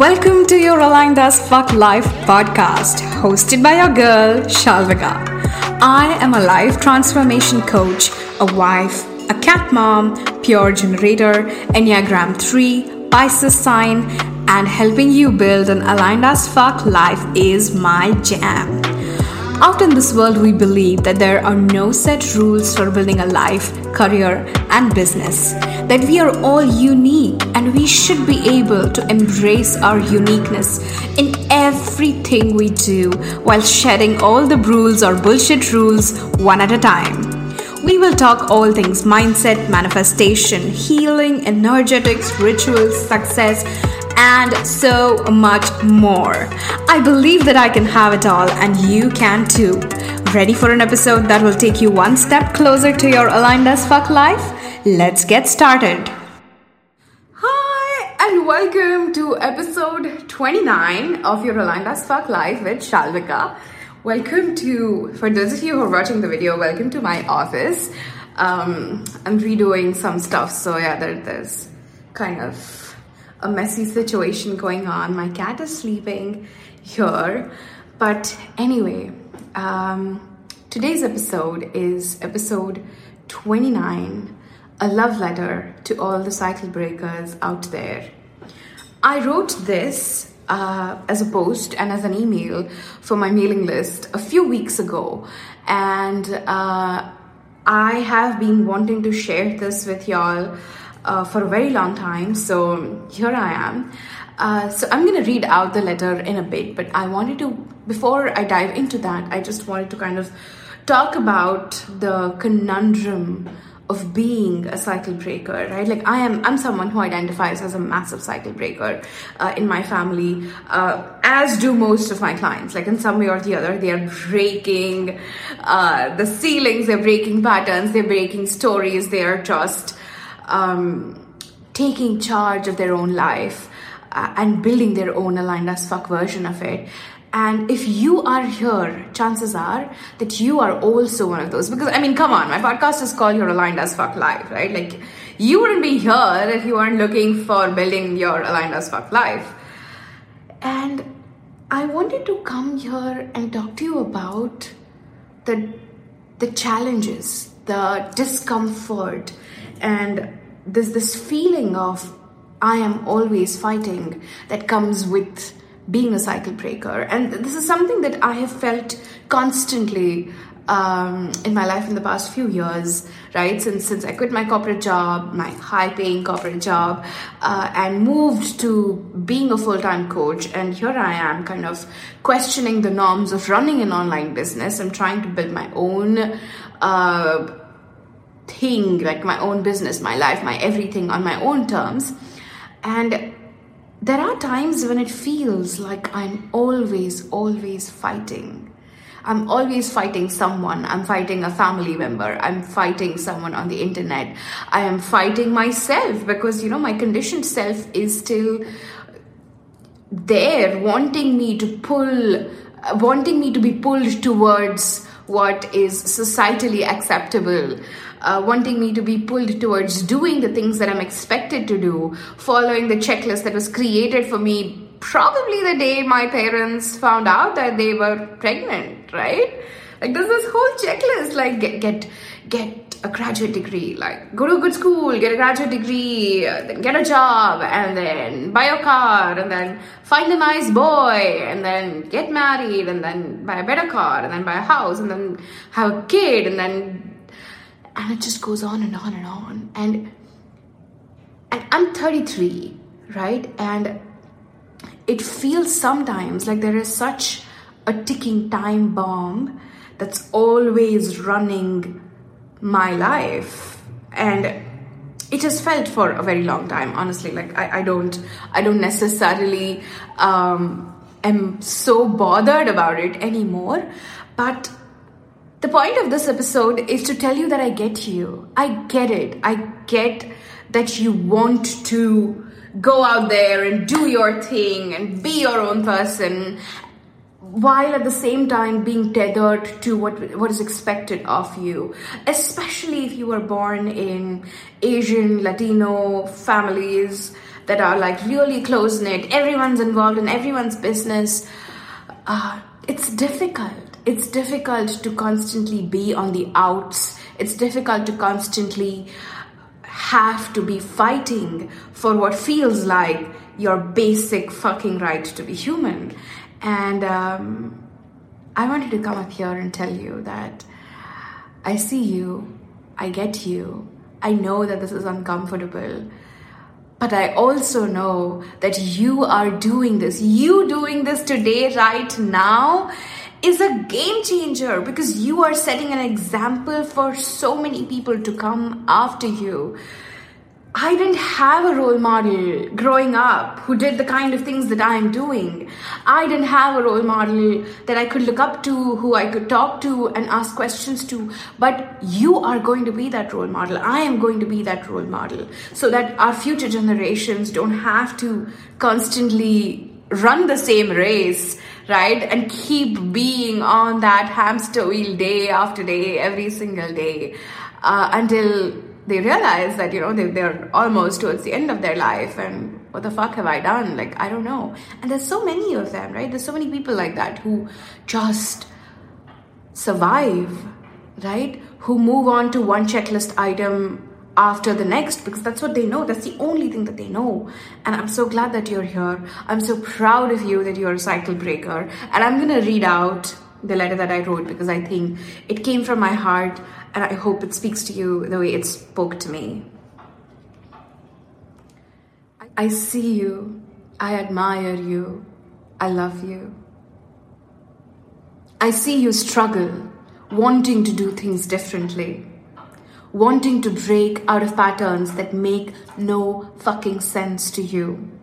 Welcome to your Aligned as Fuck Life podcast, hosted by your girl, Shalvika. I am a life transformation coach, a wife, a cat mom, pure generator, Enneagram 3, Pisces sign, and helping you build an aligned as fuck life is my jam. Out in this world, we believe that there are no set rules for building a life, career, and business. That we are all unique and we should be able to embrace our uniqueness in everything we do while shedding all the rules or bullshit rules one at a time. We will talk all things mindset, manifestation, healing, energetics, rituals, success, and so much more. I believe that I can have it all, and you can too. Ready for an episode that will take you one step closer to your aligned as fuck life? Let's get started. Hi, and welcome to episode 29 of your aligned as fuck life with Shalvika. Welcome to, for those of you who are watching the video, welcome to my office. Um, I'm redoing some stuff, so yeah, there, there's kind of a messy situation going on. My cat is sleeping here. But anyway, um, today's episode is episode 29 a love letter to all the cycle breakers out there. I wrote this uh, as a post and as an email for my mailing list a few weeks ago, and uh, I have been wanting to share this with y'all uh, for a very long time. So here I am. Uh, so I'm going to read out the letter in a bit, but I wanted to, before I dive into that, I just wanted to kind of talk about the conundrum of being a cycle breaker right like i am i'm someone who identifies as a massive cycle breaker uh, in my family uh, as do most of my clients like in some way or the other they are breaking uh, the ceilings they're breaking patterns they're breaking stories they are just um, taking charge of their own life uh, and building their own aligned as fuck version of it. And if you are here, chances are that you are also one of those. Because, I mean, come on, my podcast is called Your Aligned as Fuck Life, right? Like, you wouldn't be here if you weren't looking for building your Aligned as Fuck Life. And I wanted to come here and talk to you about the, the challenges, the discomfort, and there's this feeling of I am always fighting that comes with being a cycle breaker. And this is something that I have felt constantly um, in my life in the past few years, right? Since since I quit my corporate job, my high-paying corporate job, uh, and moved to being a full-time coach, and here I am, kind of questioning the norms of running an online business. I'm trying to build my own. Uh, thing, like my own business, my life, my everything on my own terms. And there are times when it feels like I'm always, always fighting. I'm always fighting someone. I'm fighting a family member. I'm fighting someone on the internet. I am fighting myself because, you know, my conditioned self is still there wanting me to pull, wanting me to be pulled towards what is societally acceptable uh, wanting me to be pulled towards doing the things that I'm expected to do, following the checklist that was created for me probably the day my parents found out that they were pregnant, right? Like there's this whole checklist, like get get get a graduate degree, like go to a good school, get a graduate degree, then get a job, and then buy a car, and then find a nice boy, and then get married, and then buy a better car, and then buy a house, and then have a kid, and then and it just goes on and on and on. And and i'm 33 right? And it feels sometimes like there is such a ticking time bomb that's always running my life and it has felt for a very long time honestly like i, I don't i don't necessarily um am so bothered about it anymore but the point of this episode is to tell you that I get you. I get it. I get that you want to go out there and do your thing and be your own person while at the same time being tethered to what what is expected of you especially if you were born in asian latino families that are like really close knit, everyone's involved in everyone's business. Uh, it's difficult. It's difficult to constantly be on the outs. It's difficult to constantly have to be fighting for what feels like your basic fucking right to be human. And um, I wanted to come up here and tell you that I see you, I get you, I know that this is uncomfortable. But I also know that you are doing this. You doing this today, right now, is a game changer because you are setting an example for so many people to come after you. I didn't have a role model growing up who did the kind of things that I am doing. I didn't have a role model that I could look up to, who I could talk to and ask questions to. But you are going to be that role model. I am going to be that role model so that our future generations don't have to constantly run the same race, right? And keep being on that hamster wheel day after day, every single day uh, until they realize that you know they, they're almost towards the end of their life and what the fuck have i done? Like i don't know. And there's so many of them right? There's so many people like that who just survive right? Who move on to one checklist item after the next because that's what they know. That's the only thing that they know. And i'm so glad that you're here. I'm so proud of you that you're a cycle breaker. And i'm going to read out the letter that i wrote because i think it came from my heart and I hope it speaks to you the way it spoke to me. I see you, I admire you, I love you. I see you struggle, wanting to do things differently, wanting to break out of patterns that make no fucking sense to you.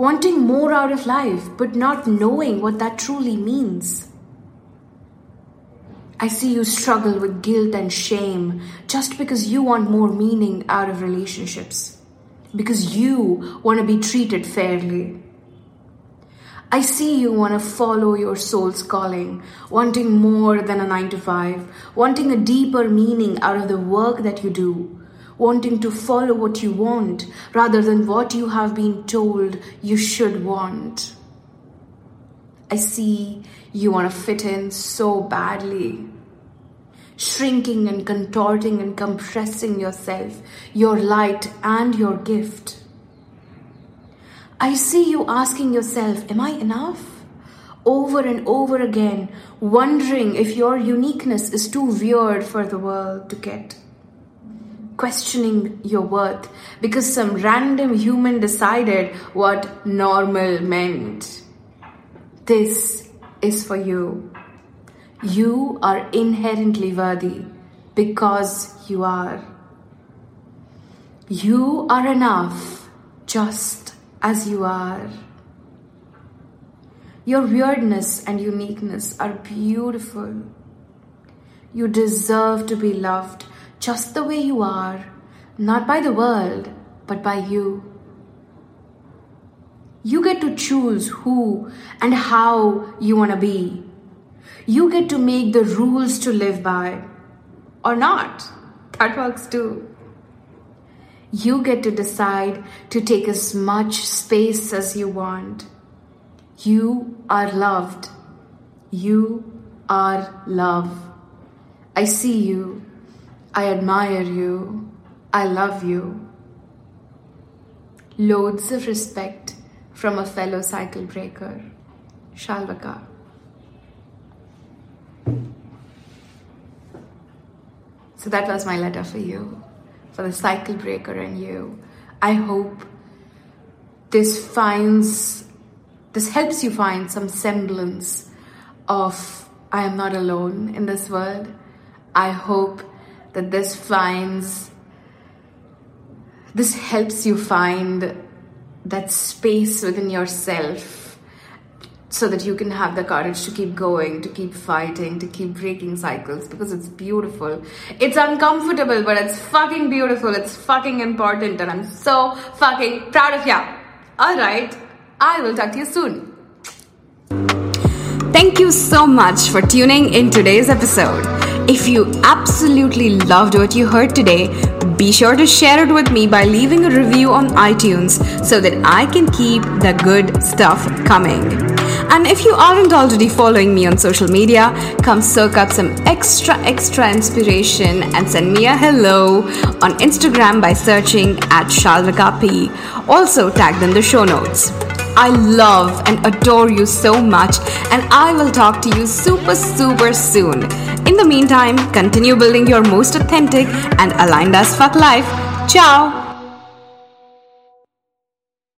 Wanting more out of life, but not knowing what that truly means I see you struggle with guilt and shame just because you want more meaning out of relationships, because you want to be treated fairly. I see you want to follow your soul's calling, wanting more than a 9 to 5, wanting a deeper meaning out of the work that you do, wanting to follow what you want rather than what you have been told you should want. I see you want to fit in so badly. Shrinking and contorting and compressing yourself, your light and your gift. I see you asking yourself, Am I enough? Over and over again, wondering if your uniqueness is too weird for the world to get. Questioning your worth because some random human decided what normal meant. This is for you. You are inherently worthy because you are. You are enough just as you are. Your weirdness and uniqueness are beautiful. You deserve to be loved just the way you are, not by the world, but by you. You get to choose who and how you want to be. You get to make the rules to live by or not. That works too. You get to decide to take as much space as you want. You are loved. You are love. I see you. I admire you. I love you. Loads of respect from a fellow cycle breaker, Shalvika. So that was my letter for you, for the cycle breaker and you. I hope this finds, this helps you find some semblance of I am not alone in this world. I hope that this finds, this helps you find that space within yourself so that you can have the courage to keep going, to keep fighting, to keep breaking cycles because it's beautiful. It's uncomfortable, but it's fucking beautiful. It's fucking important, and I'm so fucking proud of you. Alright, I will talk to you soon. Thank you so much for tuning in today's episode. If you absolutely loved what you heard today, be sure to share it with me by leaving a review on iTunes so that I can keep the good stuff coming. And if you aren't already following me on social media, come soak up some extra, extra inspiration and send me a hello on Instagram by searching at Shalvika P. Also tagged in the show notes. I love and adore you so much, and I will talk to you super, super soon. In the meantime, continue building your most authentic and aligned as fuck life. Ciao!